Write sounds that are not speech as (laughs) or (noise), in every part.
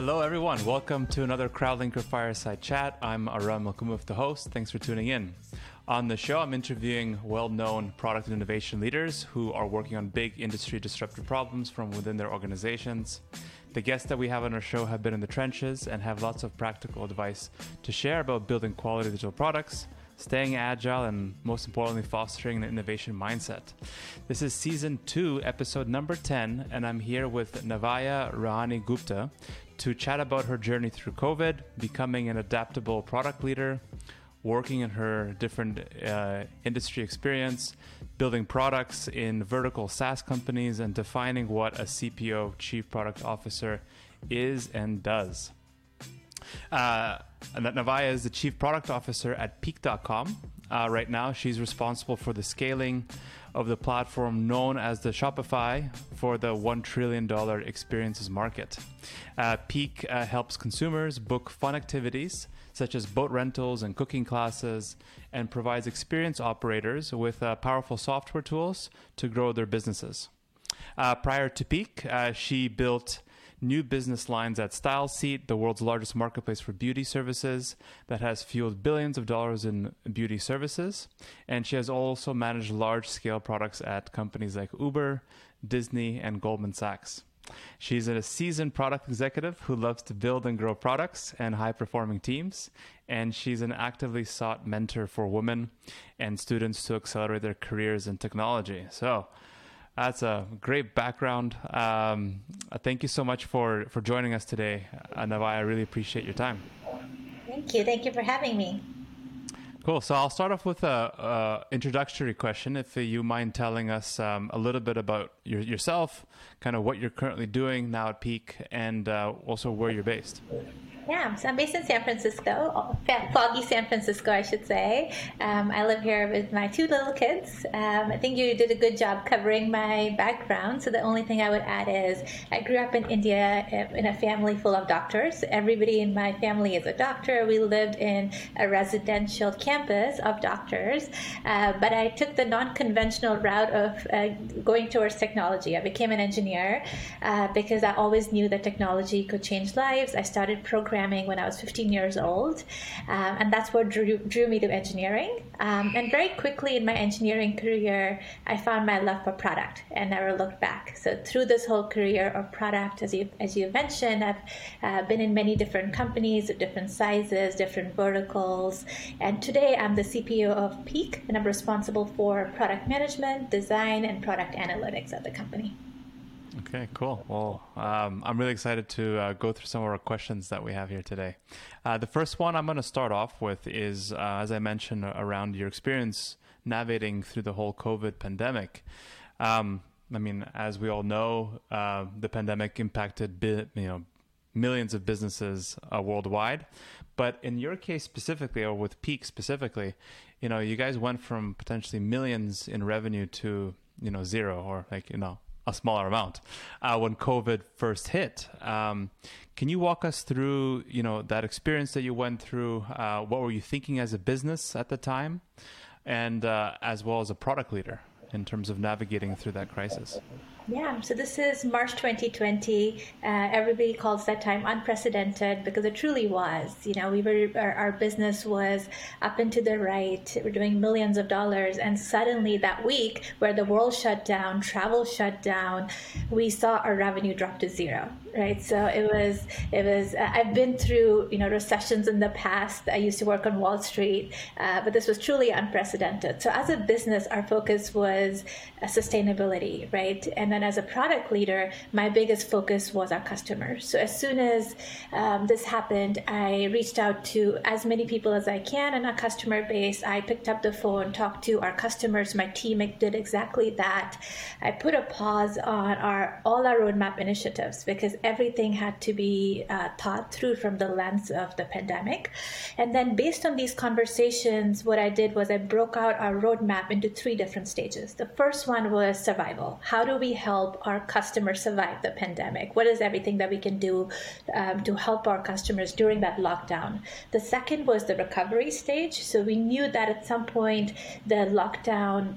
Hello, everyone. Welcome to another CrowdLinker Fireside Chat. I'm Aram Malkumov, the host. Thanks for tuning in. On the show, I'm interviewing well known product and innovation leaders who are working on big industry disruptive problems from within their organizations. The guests that we have on our show have been in the trenches and have lots of practical advice to share about building quality digital products, staying agile, and most importantly, fostering an innovation mindset. This is season two, episode number 10, and I'm here with Navya Rehani Gupta to chat about her journey through COVID, becoming an adaptable product leader, working in her different uh, industry experience, building products in vertical SaaS companies, and defining what a CPO, Chief Product Officer, is and does. Uh, Navaya is the Chief Product Officer at Peek.com. Uh, right now, she's responsible for the scaling of the platform known as the Shopify for the $1 trillion experiences market. Uh, Peek uh, helps consumers book fun activities such as boat rentals and cooking classes and provides experience operators with uh, powerful software tools to grow their businesses. Uh, prior to Peek, uh, she built new business lines at StyleSeat, the world's largest marketplace for beauty services that has fueled billions of dollars in beauty services. And she has also managed large scale products at companies like Uber, Disney, and Goldman Sachs. She's a seasoned product executive who loves to build and grow products and high performing teams. And she's an actively sought mentor for women and students to accelerate their careers in technology. So, that's a great background. Um, thank you so much for, for joining us today, uh, Navai. I really appreciate your time. Thank you. Thank you for having me. Cool. So I'll start off with a, a introductory question. If you mind telling us um, a little bit about your, yourself, kind of what you're currently doing now at Peek, and uh, also where you're based. Yeah, so I'm based in San Francisco, foggy San Francisco, I should say. Um, I live here with my two little kids. Um, I think you did a good job covering my background. So the only thing I would add is I grew up in India uh, in a family full of doctors. Everybody in my family is a doctor. We lived in a residential campus of doctors, uh, but I took the non-conventional route of uh, going towards technology. I became an engineer uh, because I always knew that technology could change lives. I started programming programming when I was 15 years old, um, and that's what drew, drew me to engineering. Um, and very quickly in my engineering career, I found my love for product and never looked back. So through this whole career of product, as you as you mentioned, I've uh, been in many different companies of different sizes, different verticals, and today I'm the CPO of Peek, and I'm responsible for product management, design, and product analytics at the company. Okay, cool. Well, um, I'm really excited to uh, go through some of our questions that we have here today. Uh, the first one I'm going to start off with is, uh, as I mentioned, around your experience navigating through the whole COVID pandemic. Um, I mean, as we all know, uh, the pandemic impacted bi- you know millions of businesses uh, worldwide. But in your case specifically, or with Peek specifically, you know, you guys went from potentially millions in revenue to you know zero, or like you know a smaller amount uh, when COVID first hit. Um, can you walk us through, you know, that experience that you went through? Uh, what were you thinking as a business at the time, and uh, as well as a product leader in terms of navigating through that crisis? Yeah, so this is March 2020. Uh, everybody calls that time unprecedented because it truly was. You know, we were our, our, business was up and to the right. We're doing millions of dollars, and suddenly that week, where the world shut down, travel shut down, we saw our revenue drop to zero. Right. So it was it was. Uh, I've been through you know recessions in the past. I used to work on Wall Street, uh, but this was truly unprecedented. So as a business, our focus was uh, sustainability, right, and then as a product leader, my biggest focus was our customers. So as soon as um, this happened, I reached out to as many people as I can in our customer base. I picked up the phone, talked to our customers. My team did exactly that. I put a pause on our all our roadmap initiatives because everything had to be uh, thought through from the lens of the pandemic. And then based on these conversations, what I did was I broke out our roadmap into three different stages. The first one was survival. How do we help our customers survive the pandemic? What is everything that we can do um, to help our customers during that lockdown? The second was the recovery stage. So we knew that at some point the lockdown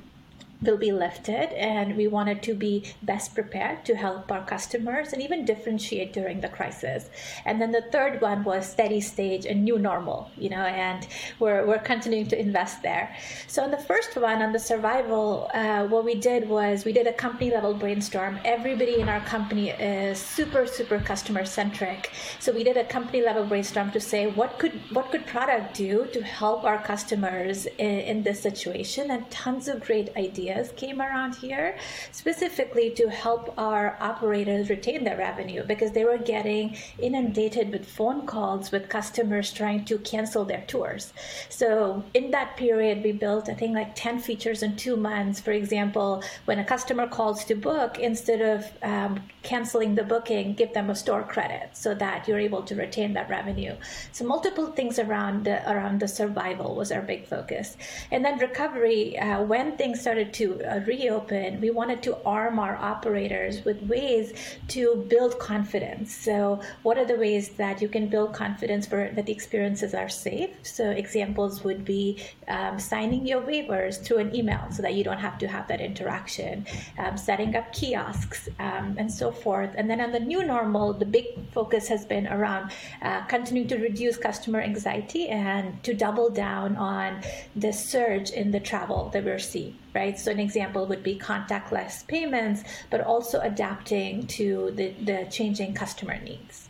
will be lifted and we wanted to be best prepared to help our customers and even differentiate during the crisis. And then the third one was steady stage and new normal you know and we're, we're continuing to invest there. So on the first one on the survival uh, what we did was we did a company level brainstorm. Everybody in our company is super super customer centric. So we did a company level brainstorm to say what could what could product do to help our customers in, in this situation and tons of great ideas ideas came around here specifically to help our operators retain their revenue because they were getting inundated with phone calls with customers trying to cancel their tours. So in that period, we built, I think, like 10 features in two months. For example, when a customer calls to book, instead of um, canceling the booking, give them a store credit so that you're able to retain that revenue. So multiple things around the, around the survival was our big focus. And then recovery, uh, when things started to uh, reopen, we wanted to arm our operators with ways to build confidence. So, what are the ways that you can build confidence for that the experiences are safe? So, examples would be um, signing your waivers through an email so that you don't have to have that interaction, um, setting up kiosks, um, and so forth. And then on the new normal, the big focus has been around uh, continuing to reduce customer anxiety and to double down on the surge in the travel that we're seeing right? So an example would be contactless payments, but also adapting to the, the changing customer needs.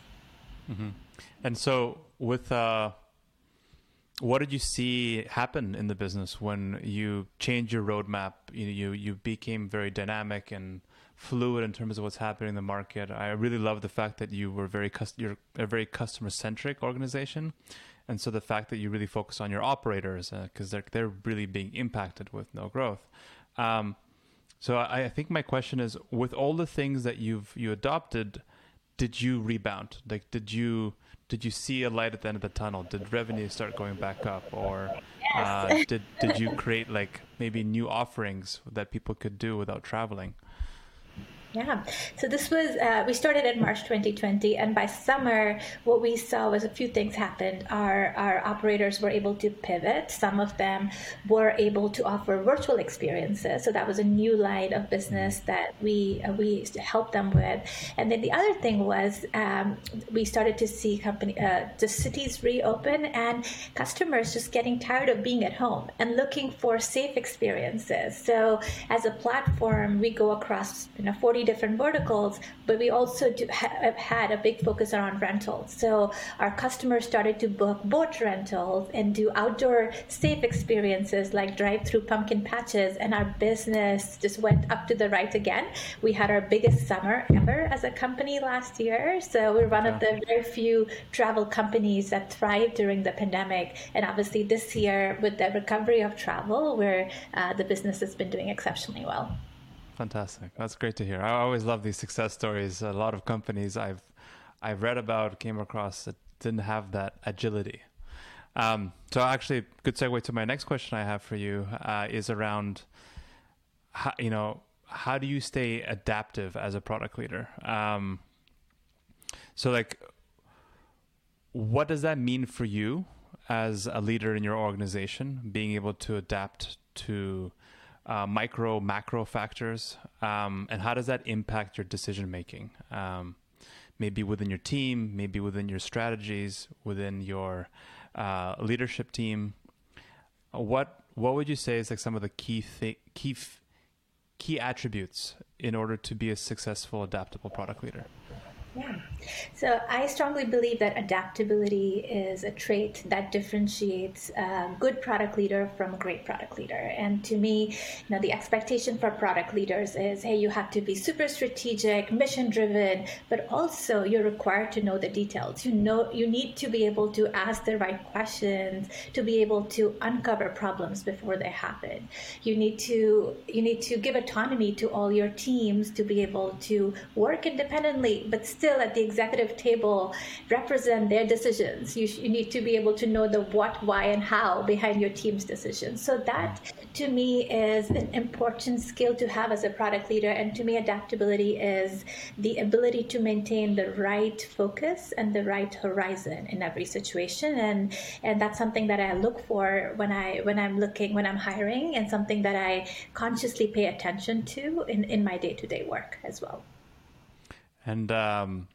Mm-hmm. And so with uh, what did you see happen in the business when you changed your roadmap? You you you became very dynamic and fluid in terms of what's happening in the market. I really love the fact that you were very you're a very customer centric organization, and so the fact that you really focus on your operators because uh, they're they're really being impacted with no growth. Um, so I, I, think my question is, with all the things that you've you adopted, did you rebound? Like, did you did you see a light at the end of the tunnel? Did revenue start going back up, or uh, did did you create like maybe new offerings that people could do without traveling? Yeah. So this was, uh, we started in March 2020, and by summer, what we saw was a few things happened. Our, our operators were able to pivot. Some of them were able to offer virtual experiences. So that was a new line of business that we, uh, we helped them with. And then the other thing was um, we started to see company, uh, the cities reopen and customers just getting tired of being at home and looking for safe experiences. So as a platform, we go across you know, 40 different verticals, but we also do, have had a big focus around rentals. So our customers started to book boat rentals and do outdoor safe experiences like drive-through pumpkin patches, and our business just went up to the right again. We had our biggest summer ever as a company last year, so we're one of the very few travel companies that thrived during the pandemic. And obviously, this year with the recovery of travel, where uh, the business has been doing exceptionally well. Fantastic. That's great to hear. I always love these success stories. A lot of companies I've I've read about came across that didn't have that agility. Um, so actually, good segue to my next question I have for you uh, is around, how, you know, how do you stay adaptive as a product leader? Um, so like, what does that mean for you as a leader in your organization, being able to adapt to uh, micro macro factors um, and how does that impact your decision making? Um, maybe within your team maybe within your strategies within your uh, leadership team. What what would you say is like some of the key th- key f- key attributes in order to be a successful adaptable product leader yeah. So I strongly believe that adaptability is a trait that differentiates a good product leader from a great product leader. And to me, you know, the expectation for product leaders is, hey, you have to be super strategic, mission driven, but also you're required to know the details. You know, you need to be able to ask the right questions, to be able to uncover problems before they happen. You need to you need to give autonomy to all your teams to be able to work independently, but still still at the executive table represent their decisions. You, sh- you need to be able to know the what, why, and how behind your team's decisions. So that, to me, is an important skill to have as a product leader. And to me, adaptability is the ability to maintain the right focus and the right horizon in every situation. And and that's something that I look for when I when I'm looking when I'm hiring, and something that I consciously pay attention to in in my day to day work as well. And um,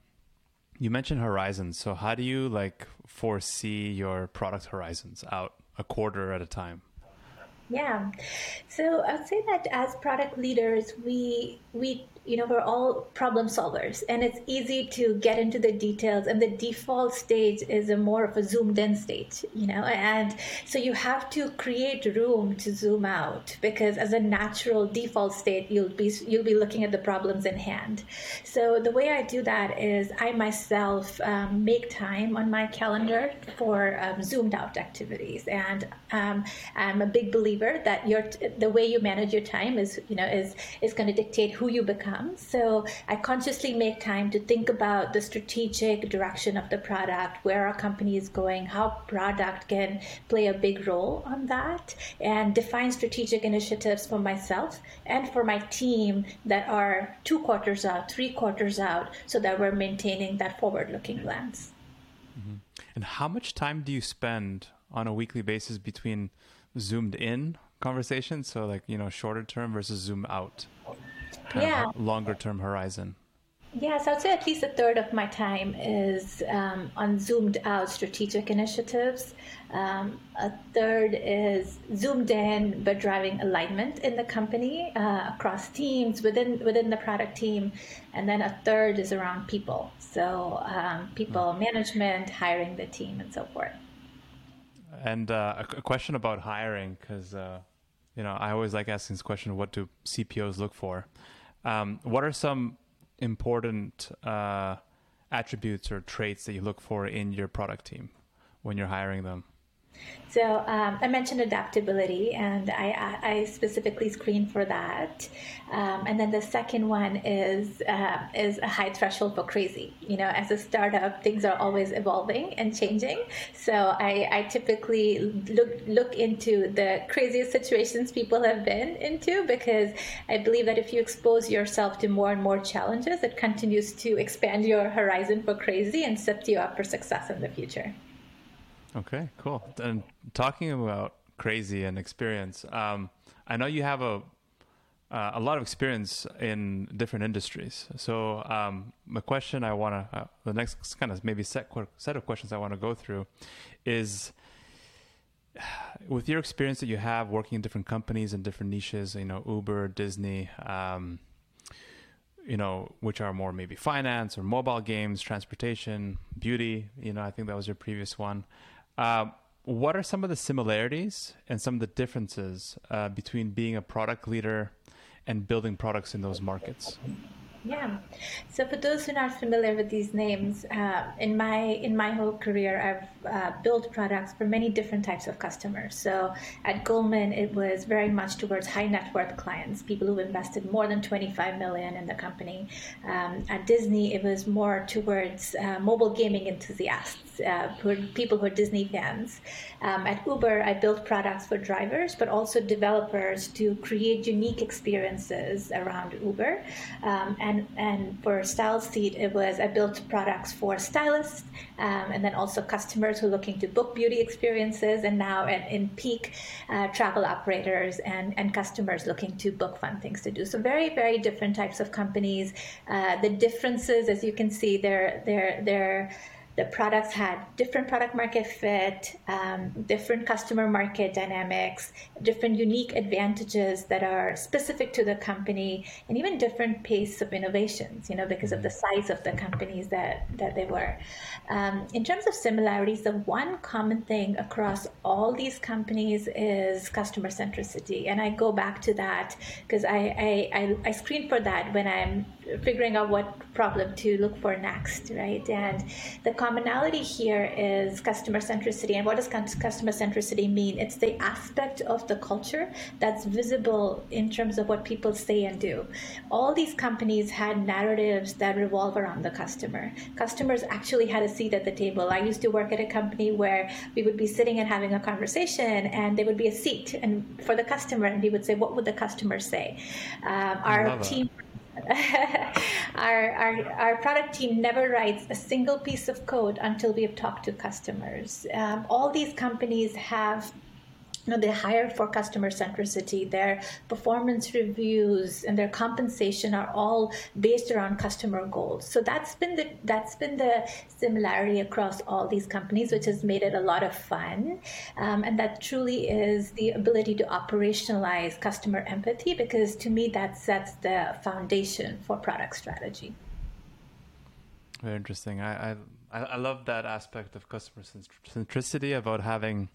you mentioned horizons. So how do you like foresee your product horizons out a quarter at a time? Yeah. So I'd say that as product leaders, we we you know we're all problem solvers and it's easy to get into the details and the default state is a more of a zoomed in state you know and so you have to create room to zoom out because as a natural default state you'll be you'll be looking at the problems in hand. So the way i do that is i myself um, make time on my calendar for um, zoomed out activities and um, i'm a big believer that your the way you manage your time is you know is is going to dictate who you become so I consciously make time to think about the strategic direction of the product, where our company is going, how product can play a big role on that, and define strategic initiatives for myself and for my team that are two quarters out, three quarters out, so that we're maintaining that forward looking lens. Mm-hmm. And how much time do you spend on a weekly basis between zoomed in conversations, so like, you know, shorter term versus zoom out? yeah. longer term horizon? Yes, I'd say at least a third of my time is um, on zoomed out strategic initiatives. Um, a third is zoomed in but driving alignment in the company uh, across teams within within the product team, and then a third is around people. So um, people hmm. management, hiring the team, and so forth. And uh, a question about hiring because uh, you know I always like asking this question: What do CPOs look for? Um, what are some important uh, attributes or traits that you look for in your product team when you're hiring them? So um, I mentioned adaptability, and I, I specifically screen for that. Um, and then the second one is uh, is a high threshold for crazy. You know, as a startup, things are always evolving and changing. So I, I typically look look into the craziest situations people have been into because I believe that if you expose yourself to more and more challenges, it continues to expand your horizon for crazy and set you up for success in the future. Okay, cool. And talking about crazy and experience, um, I know you have a uh, a lot of experience in different industries. So, um, the question I want to, uh, the next kind of maybe set set of questions I want to go through, is with your experience that you have working in different companies and different niches. You know, Uber, Disney. Um, you know, which are more maybe finance or mobile games, transportation, beauty. You know, I think that was your previous one. Uh, what are some of the similarities and some of the differences uh, between being a product leader and building products in those markets? Yeah. So for those who are not familiar with these names, uh, in my in my whole career, I've uh, built products for many different types of customers. So at Goldman, it was very much towards high net worth clients, people who invested more than 25 million in the company. Um, at Disney, it was more towards uh, mobile gaming enthusiasts, uh, who are people who are Disney fans. Um, at Uber, I built products for drivers, but also developers to create unique experiences around Uber. Um, and and for StyleSeat, it was I built products for stylists um, and then also customers who are looking to book beauty experiences, and now at, in Peek uh, travel operators and and customers looking to book fun things to do. So very very different types of companies. Uh, the differences, as you can see, they're they're they're the products had different product market fit, um, different customer market dynamics, different unique advantages that are specific to the company, and even different pace of innovations, you know, because of the size of the companies that, that they were. Um, in terms of similarities, the one common thing across all these companies is customer centricity. And I go back to that because I, I, I, I screen for that when I'm figuring out what problem to look for next, right? And the commonality here is customer centricity. And what does customer centricity mean? It's the aspect of the culture that's visible in terms of what people say and do. All these companies had narratives that revolve around the customer. Customers actually had a seat at the table. I used to work at a company where we would be sitting and having a conversation, and there would be a seat and for the customer, and we would say, "What would the customer say?" Um, our team. (laughs) our, our, our product team never writes a single piece of code until we have talked to customers. Um, all these companies have you know, they hire for customer centricity. Their performance reviews and their compensation are all based around customer goals. So that's been the that's been the similarity across all these companies, which has made it a lot of fun. Um, and that truly is the ability to operationalize customer empathy, because to me that sets the foundation for product strategy. Very interesting. I I, I love that aspect of customer centricity about having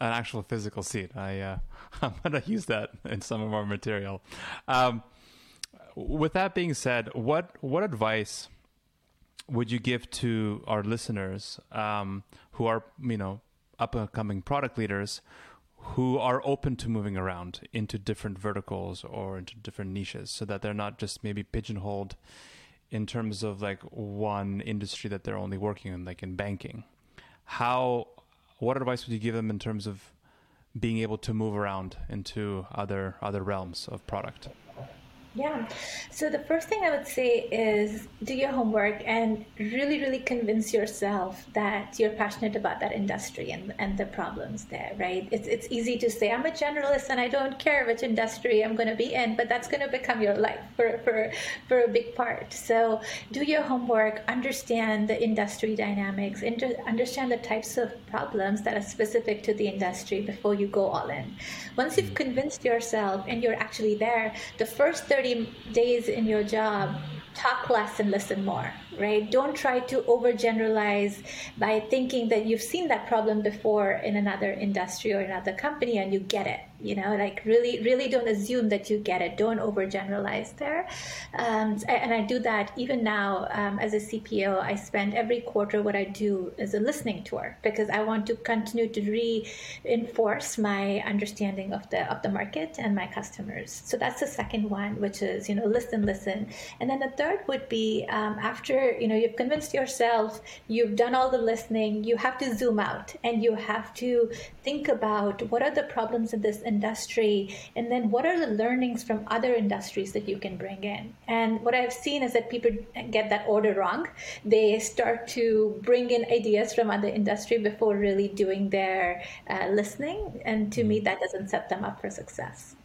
an actual physical seat. I uh, (laughs) I'm gonna use that in some of our material. Um, with that being said, what what advice would you give to our listeners um, who are you know up and coming product leaders who are open to moving around into different verticals or into different niches so that they're not just maybe pigeonholed in terms of like one industry that they're only working in like in banking how what advice would you give them in terms of being able to move around into other other realms of product? Yeah. So the first thing I would say is do your homework and really, really convince yourself that you're passionate about that industry and, and the problems there, right? It's, it's easy to say, I'm a generalist and I don't care which industry I'm going to be in, but that's going to become your life for, for, for a big part. So do your homework, understand the industry dynamics, understand the types of problems that are specific to the industry before you go all in. Once you've convinced yourself and you're actually there, the first 30 30 days in your job, talk less and listen more, right? Don't try to overgeneralize by thinking that you've seen that problem before in another industry or another company and you get it you know like really really don't assume that you get it. Don't overgeneralize there. Um, and i do that even now um, as a cpo i spend every quarter what i do is a listening tour because i want to continue to reinforce my understanding of the of the market and my customers. So that's the second one which is you know listen listen. And then the third would be um, after you know you've convinced yourself you've done all the listening you have to zoom out and you have to think about what are the problems in this industry and then what are the learnings from other industries that you can bring in and what i've seen is that people get that order wrong they start to bring in ideas from other industry before really doing their uh, listening and to me mm-hmm. that doesn't set them up for success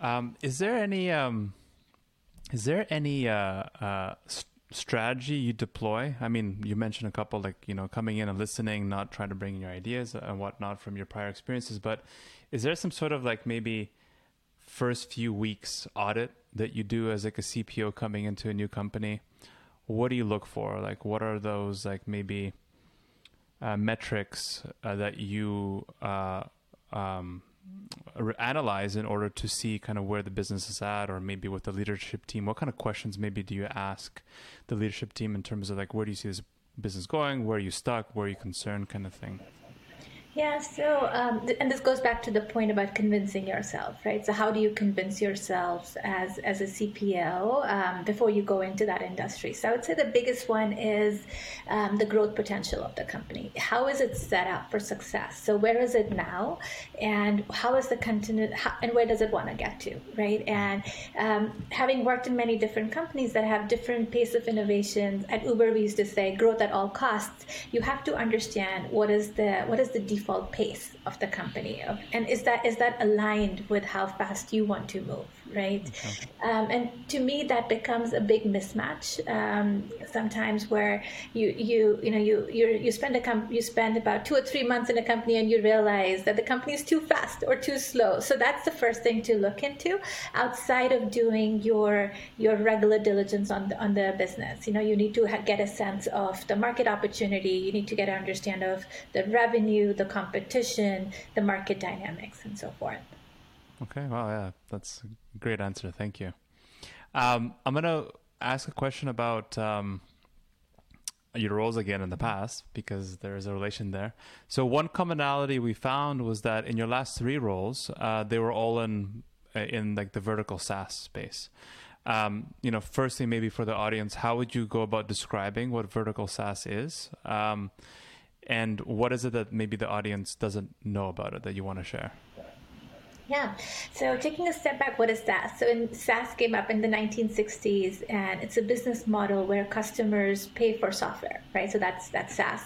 um, is there any um, is there any uh, uh, strategy you deploy? I mean, you mentioned a couple like you know coming in and listening, not trying to bring in your ideas and whatnot from your prior experiences. But is there some sort of like maybe first few weeks audit that you do as like a CPO coming into a new company? What do you look for? Like, what are those like maybe uh, metrics uh, that you uh, um, analyze in order to see kind of where the business is at or maybe with the leadership team? What kind of questions maybe do you ask the leadership team in terms of like where do you see this business going? Where are you stuck? Where are you concerned? Kind of thing yeah, so, um, and this goes back to the point about convincing yourself, right? So, how do you convince yourself as, as a CPO um, before you go into that industry? So, I would say the biggest one is um, the growth potential of the company. How is it set up for success? So, where is it now? And how is the continent, how, and where does it want to get to, right? And um, having worked in many different companies that have different pace of innovations, at Uber, we used to say growth at all costs. You have to understand what is the, what is the default default pace of the company. And is that is that aligned with how fast you want to move right okay. um, and to me that becomes a big mismatch um, sometimes where you you you know you you you spend a com- you spend about two or three months in a company and you realize that the company is too fast or too slow so that's the first thing to look into outside of doing your your regular diligence on the, on the business you know you need to ha- get a sense of the market opportunity you need to get an understand of the revenue the competition, the market dynamics, and so forth. Okay, Well, yeah, that's a great answer. Thank you. Um, I'm gonna ask a question about um, your roles again in the past because there is a relation there. So one commonality we found was that in your last three roles, uh, they were all in in like the vertical SaaS space. Um, you know, firstly, maybe for the audience, how would you go about describing what vertical SaaS is? Um, and what is it that maybe the audience doesn't know about it that you want to share? Yeah. So taking a step back, what is SaaS? So in, SaaS came up in the 1960s, and it's a business model where customers pay for software, right? So that's that's SaaS.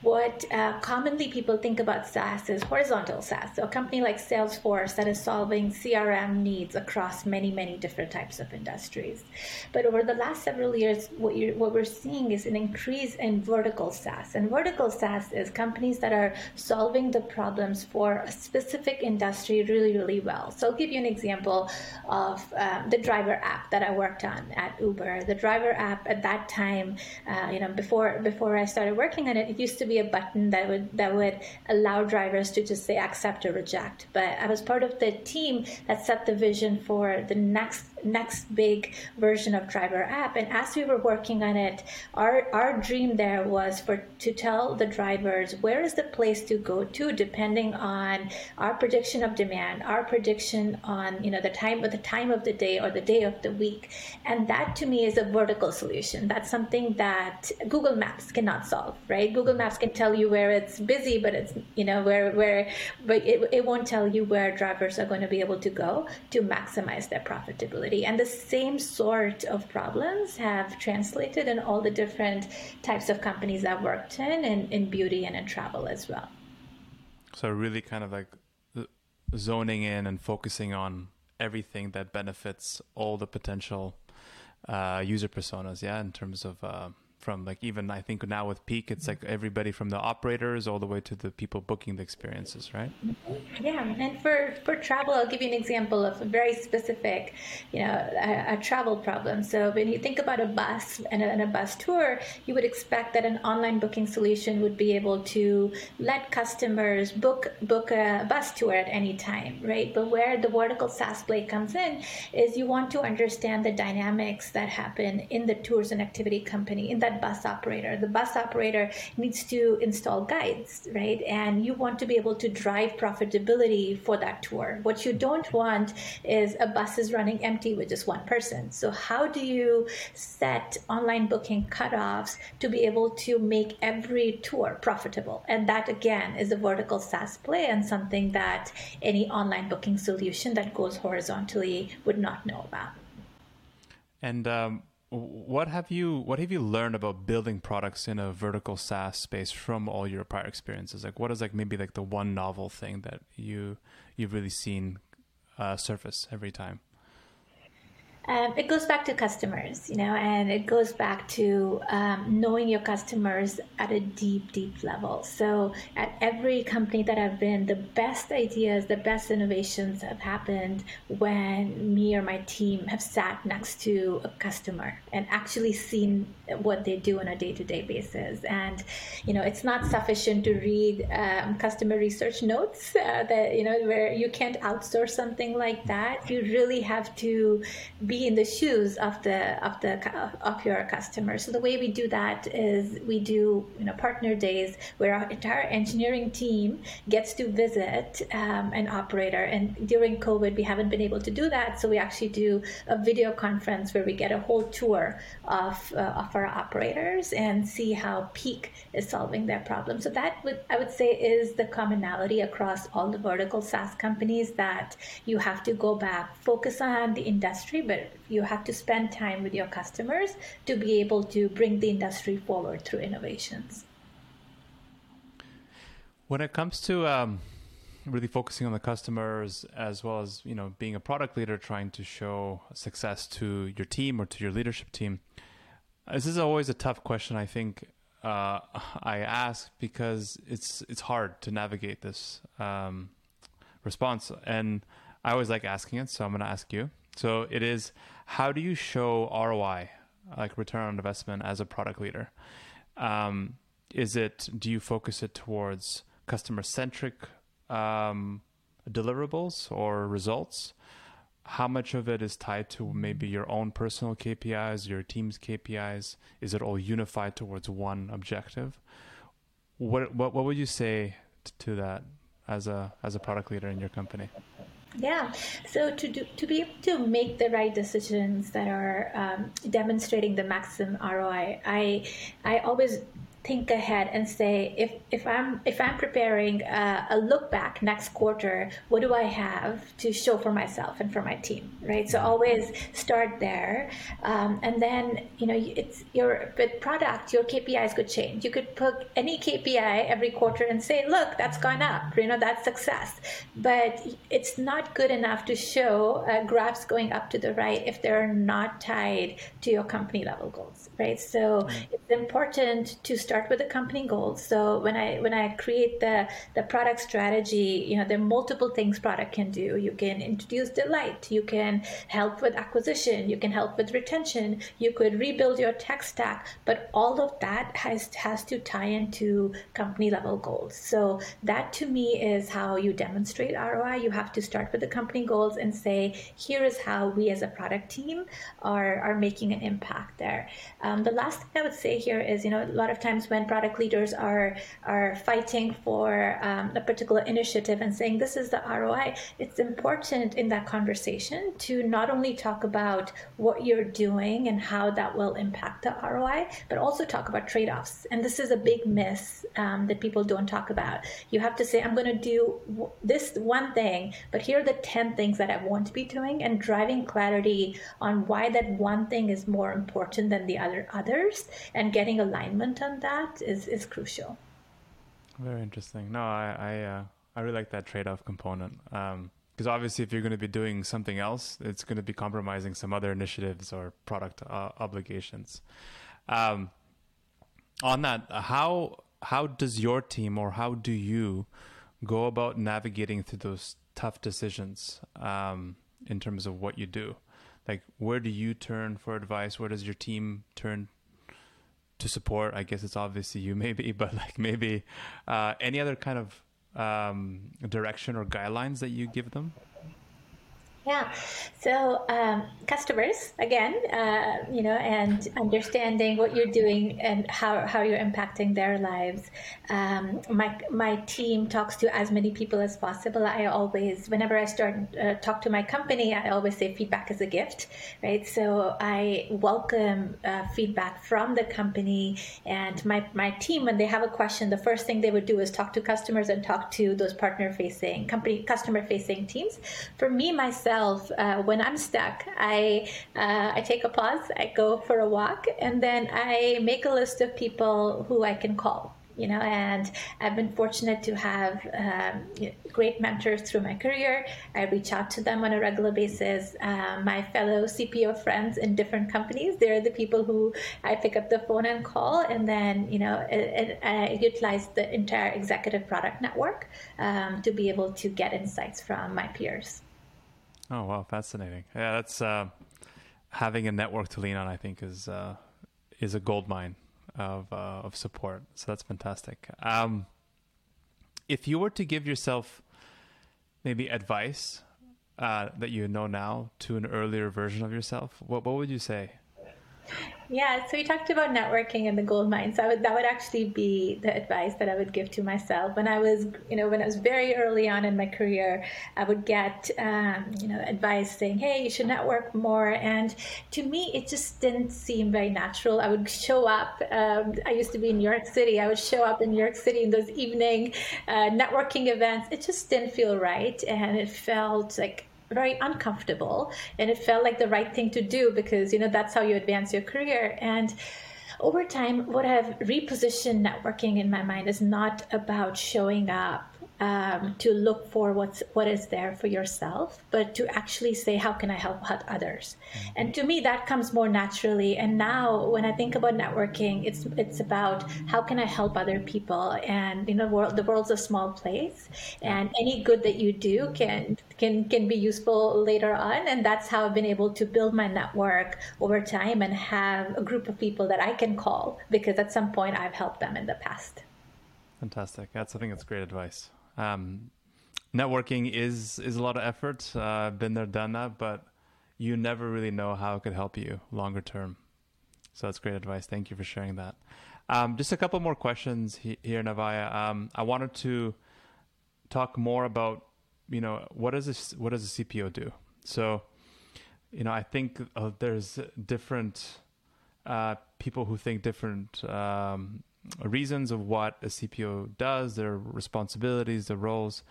What uh, commonly people think about SaaS is horizontal SaaS. So a company like Salesforce that is solving CRM needs across many many different types of industries. But over the last several years, what you what we're seeing is an increase in vertical SaaS. And vertical SaaS is companies that are solving the problems for a specific industry really really well. So I'll give you an example of um, the driver app that I worked on at Uber. The driver app at that time, uh, you know, before before I started working on it, it used to be a button that would that would allow drivers to just say accept or reject. But I was part of the team that set the vision for the next next big version of driver app. And as we were working on it our our dream there was for to tell the drivers where is the place to go to depending on our prediction of demand our prediction on you know the time of the time of the day or the day of the week. And that to me is a vertical solution. That's something that google maps cannot solve right? Google maps can tell you where it's busy but it's you know where where but it, it won't tell you where drivers are going to be able to go to maximize their profitability and the same sort of problems have translated in all the different types of companies I've worked in, in, in beauty and in travel as well. So, really kind of like zoning in and focusing on everything that benefits all the potential uh, user personas, yeah, in terms of. Uh, from like even I think now with Peek, it's like everybody from the operators all the way to the people booking the experiences, right? Yeah, and for for travel, I'll give you an example of a very specific, you know, a, a travel problem. So when you think about a bus and a, and a, bus tour, you would expect that an online booking solution would be able to let customers book book a bus tour at any time, right? But where the vertical SaaS play comes in is you want to understand the dynamics that happen in the tours and activity company in that bus operator. The bus operator needs to install guides, right? And you want to be able to drive profitability for that tour. What you don't want is a bus is running empty with just one person. So, how do you set online booking cutoffs to be able to make every tour profitable? And that, again, is a vertical SaaS play and something that any online booking solution that goes horizontally would not know about. And um, what have you what have you learned about building products in a vertical SaaS space from all your prior experiences? Like, what is like maybe like the one novel thing that you you've really seen uh, surface every time? Um, it goes back to customers, you know, and it goes back to um, knowing your customers at a deep, deep level. So, at every company that I've been, the best ideas, the best innovations have happened when me or my team have sat next to a customer and actually seen what they do on a day to day basis. And, you know, it's not sufficient to read um, customer research notes uh, that, you know, where you can't outsource something like that. You really have to be in the shoes of the of the of your customers. So the way we do that is we do you know partner days where our entire engineering team gets to visit um, an operator. And during COVID, we haven't been able to do that, so we actually do a video conference where we get a whole tour of uh, of our operators and see how Peek is solving their problem. So that would I would say is the commonality across all the vertical SaaS companies that you have to go back, focus on the industry, but you have to spend time with your customers to be able to bring the industry forward through innovations. When it comes to um, really focusing on the customers as well as you know being a product leader, trying to show success to your team or to your leadership team, this is always a tough question. I think uh, I ask because it's it's hard to navigate this um, response, and I always like asking it. So I'm going to ask you. So it is how do you show ROI, like return on investment, as a product leader? Um, is it do you focus it towards customer centric um, deliverables or results? how much of it is tied to maybe your own personal KPIs, your team's KPIs? Is it all unified towards one objective? What what what would you say to that as a as a product leader in your company? Yeah. So to do, to be able to make the right decisions that are um, demonstrating the maximum ROI, I I always think ahead and say if, if I'm if I'm preparing a, a, look back next quarter, what do I have to show for myself and for my team, right? So always start there, um, and then you know it's your but product your KPIs could change. You could put any KPI every quarter and say, look, that's gone up, you know that's success, but it's not good enough to show uh, graphs going up to the right if they're not tied to your company level goals, right? So mm-hmm. it's important to start with the company goals. So when I when I create the the product strategy, you know, there are multiple things product can do. You can introduce delight. You can help with acquisition. You can help with retention. You could rebuild your tech stack. But all of that has has to tie into company level goals. So that to me is how you demonstrate ROI. You have to start with the company goals and say, here is how we as a product team are are making an impact there. Um, the last thing I would say here is, you know, a lot of times when product leaders are are fighting for um, a particular initiative and saying this is the ROI, it's important in that conversation to not only talk about what you're doing and how that will impact the ROI, but also talk about trade-offs. And this is a big miss um, that people don't talk about. You have to say, I'm going to do this one thing, but here are the 10 things that I want to be doing, and driving clarity on why that one thing is more important than the other others, and getting alignment on that that is is crucial. Very interesting. No, I I, uh, I really like that trade off component. because um, obviously, if you're going to be doing something else, it's going to be compromising some other initiatives or product uh, obligations. Um, on that, how how does your team or how do you go about navigating through those tough decisions um, in terms of what you do? Like, where do you turn for advice? Where does your team turn to support. I guess it's obviously you (laughs) maybe but like maybe uh, any other kind of um, direction or guidelines that you give them yeah. So um, customers again, uh, you know, and understanding what you're doing and how, how you're impacting their lives. Um, my my team talks to as many people as possible. I always, whenever I start uh, talk to my company, I always say feedback is a gift, right? So I welcome uh, feedback from the company and my my team. When they have a question, the first thing they would do is talk to customers and talk to those partner facing company customer facing teams. For me myself myself uh, when I'm stuck. I uh, I take a pause. I go for a walk, and then I make a list of people who I can call. You know, and I've been fortunate to have um, great mentors through my career. I reach out to them on a regular basis. Uh, my fellow CPO friends in different companies, they're the people who I pick up the phone and call, and then you know, it, I utilize the entire executive product network um, to be able to get insights from my peers. Oh wow, fascinating. Yeah, that's uh, having a network to lean on. I think is uh, is a gold mine of uh, of support. So that's fantastic. Um, if you were to give yourself maybe advice uh, that you know now to an earlier version of yourself, what what would you say? Yeah, so we talked about networking and the gold mine. So would, that would actually be the advice that I would give to myself when I was, you know, when I was very early on in my career. I would get, um, you know, advice saying, "Hey, you should network more." And to me, it just didn't seem very natural. I would show up. Um, I used to be in New York City. I would show up in New York City in those evening uh, networking events. It just didn't feel right, and it felt like very uncomfortable and it felt like the right thing to do because you know that's how you advance your career. And over time what i've repositioned networking in my mind is not about showing up um, to look for what's what is there for yourself, but to actually say how can I help others. Mm-hmm. And to me, that comes more naturally. And now, when I think about networking, it's it's about how can I help other people. And you know, world, the world's a small place, and any good that you do can can can be useful later on. And that's how I've been able to build my network over time and have a group of people that I can call because at some point I've helped them in the past. Fantastic. That's I think that's great advice. Um, networking is is a lot of effort. Uh, been there, done that, but you never really know how it could help you longer term. So that's great advice. Thank you for sharing that. Um, just a couple more questions he, here, Navya. Um, I wanted to talk more about, you know, what does this, what does a CPO do? So, you know, I think uh, there's different uh, people who think different um, reasons of what a CPO does, their responsibilities, their roles,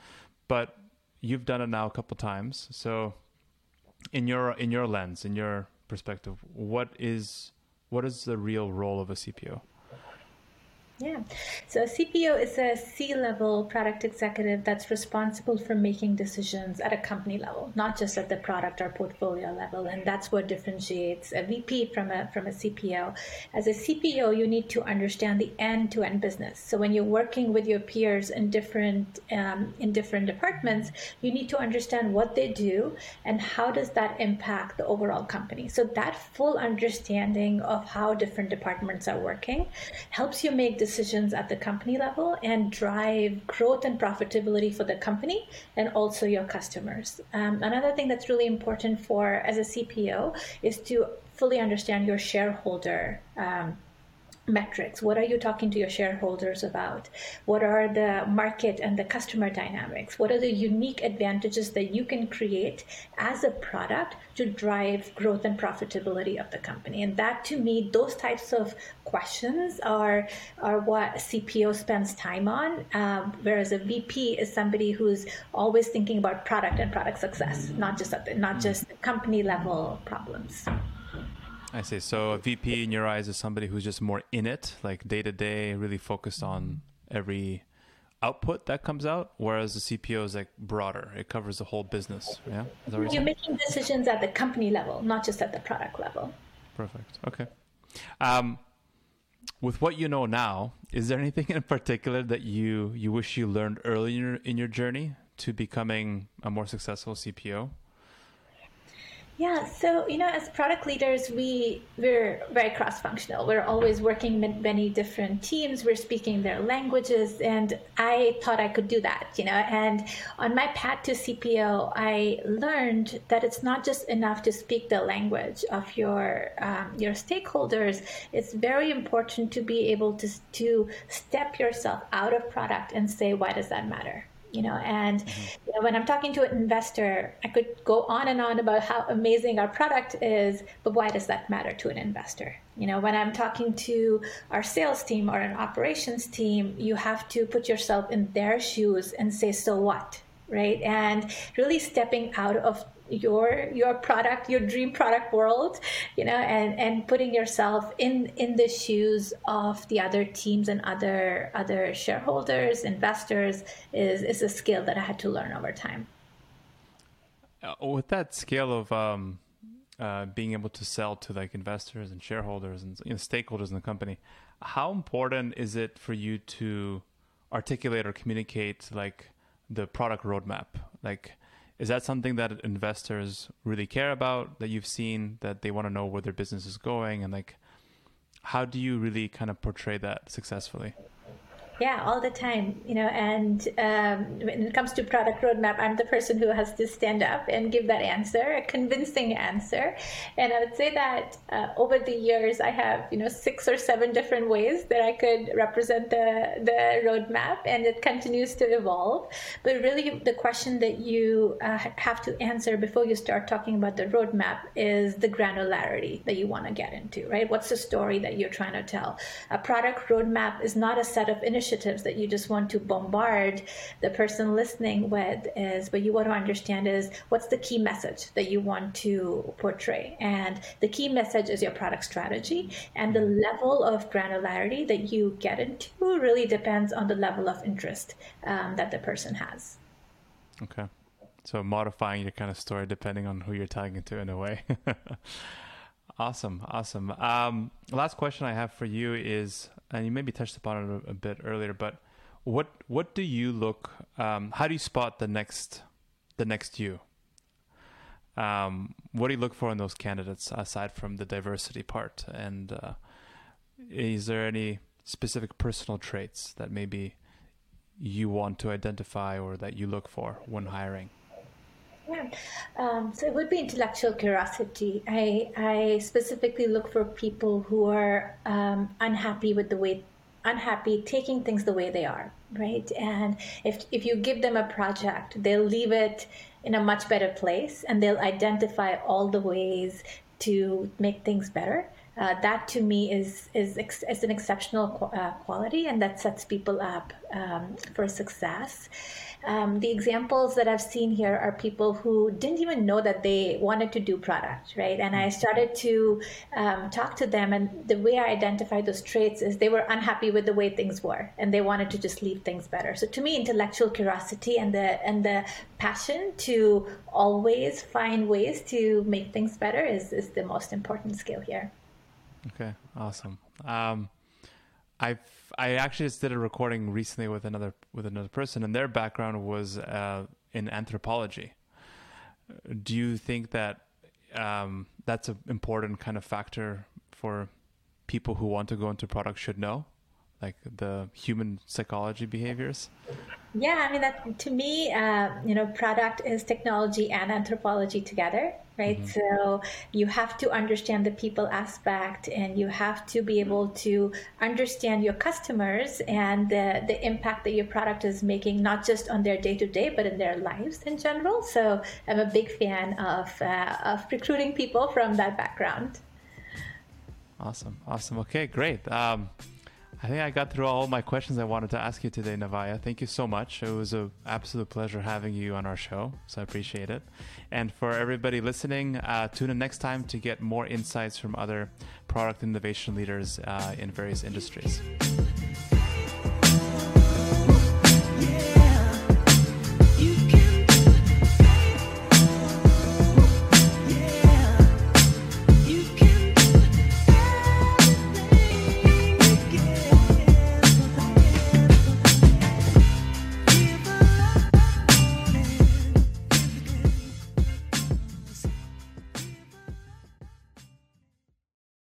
but you've done it now a couple times. So, in your in your lens, in your perspective, what is what is the real role of a CPO? Yeah. So a CPO is a C level product executive that's responsible for making decisions at a company level, not just at the product or portfolio level. And that's what differentiates a VP from a from a CPO. As a CPO, you need to understand the end to end business. So when you're working with your peers in different um, in different departments, you need to understand what they do and how does that impact the overall company. So that full understanding of how different departments are working helps you make decisions at the company level and drive growth and profitability for the company and also your customers. Um, another thing that's really important for as a CPO is to fully understand your shareholder um, metrics. What are you talking to your shareholders about? What are the market and the customer dynamics? What are the unique advantages that you can create as a product to drive growth and profitability of the company? And that to me those types of questions are are what cpo spends time on um, whereas a vp is somebody who's always thinking about product and product success not just at the, not just company level problems I see. So a VP in your eyes is somebody who's just more in it, like day to day, really focused on every output that comes out, whereas the CPO is like broader. It covers the whole business. Yeah. you're, you're making decisions at the company level, not just at the product level. Perfect. Okay. Um, with what you know now, is there anything in particular that you you wish you learned earlier in your journey to becoming a more successful CPO? Yeah, so you know, as product leaders, we we're very cross-functional. We're always working with many different teams. We're speaking their languages, and I thought I could do that. You know, and on my path to CPO, I learned that it's not just enough to speak the language of your um, your stakeholders. It's very important to be able to to step yourself out of product and say, why does that matter? You know and mm-hmm. you know, when i'm talking to an investor i could go on and on about how amazing our product is but why does that matter to an investor? You know when i'm talking to our sales team or an operations team you have to put yourself in their shoes and say so what? Right? And really stepping out of your your product your dream product world you know and and putting yourself in in the shoes of the other teams and other other shareholders investors is is a skill that i had to learn over time. Uh, with that scale of um, uh, being able to sell to like investors and shareholders and you know, stakeholders in the company how important is it for you to articulate or communicate like the product roadmap? Like is that something that investors really care about that you've seen that they want to know where their business is going and like how do you really kind of portray that successfully yeah, all the time, you know. And um, when it comes to product roadmap, I'm the person who has to stand up and give that answer, a convincing answer. And I would say that uh, over the years, I have, you know, six or seven different ways that I could represent the the roadmap, and it continues to evolve. But really, the question that you uh, have to answer before you start talking about the roadmap is the granularity that you want to get into, right? What's the story that you're trying to tell? A product roadmap is not a set of initiatives initiatives that you just want to bombard the person listening with is what you want to understand is what's the key message that you want to portray? And the key message is your product strategy. And the level of granularity that you get into really depends on the level of interest um, that the person has. Okay. So modifying your kind of story depending on who you're talking to in a way (laughs) Awesome, awesome. Um, last question I have for you is, and you maybe touched upon it a, a bit earlier, but what what do you look? Um, how do you spot the next the next you? Um, what do you look for in those candidates aside from the diversity part? And uh, is there any specific personal traits that maybe you want to identify or that you look for when hiring? Yeah, um, so it would be intellectual curiosity. I, I specifically look for people who are um, unhappy with the way, unhappy taking things the way they are, right? And if if you give them a project, they'll leave it in a much better place, and they'll identify all the ways to make things better. Uh, that to me is is, is an exceptional uh, quality, and that sets people up um, for success. Um, the examples that I've seen here are people who didn't even know that they wanted to do product, right? And I started to um, talk to them, and the way I identified those traits is they were unhappy with the way things were, and they wanted to just leave things better. So to me, intellectual curiosity and the and the passion to always find ways to make things better is is the most important skill here. Okay, awesome. Um, I've I actually just did a recording recently with another with another person, and their background was uh, in anthropology. Do you think that um, that's an important kind of factor for people who want to go into product should know, like the human psychology behaviors? Yeah, I mean that to me, uh, you know, product is technology and anthropology together, right? Mm-hmm. So you have to understand the people aspect, and you have to be able to understand your customers and the the impact that your product is making, not just on their day to day, but in their lives in general. So I'm a big fan of uh, of recruiting people from that background. Awesome, awesome. Okay, great. Um, I think I got through all my questions I wanted to ask you today, Navya. Thank you so much. It was an absolute pleasure having you on our show, so I appreciate it. And for everybody listening, uh, tune in next time to get more insights from other product innovation leaders uh, in various industries.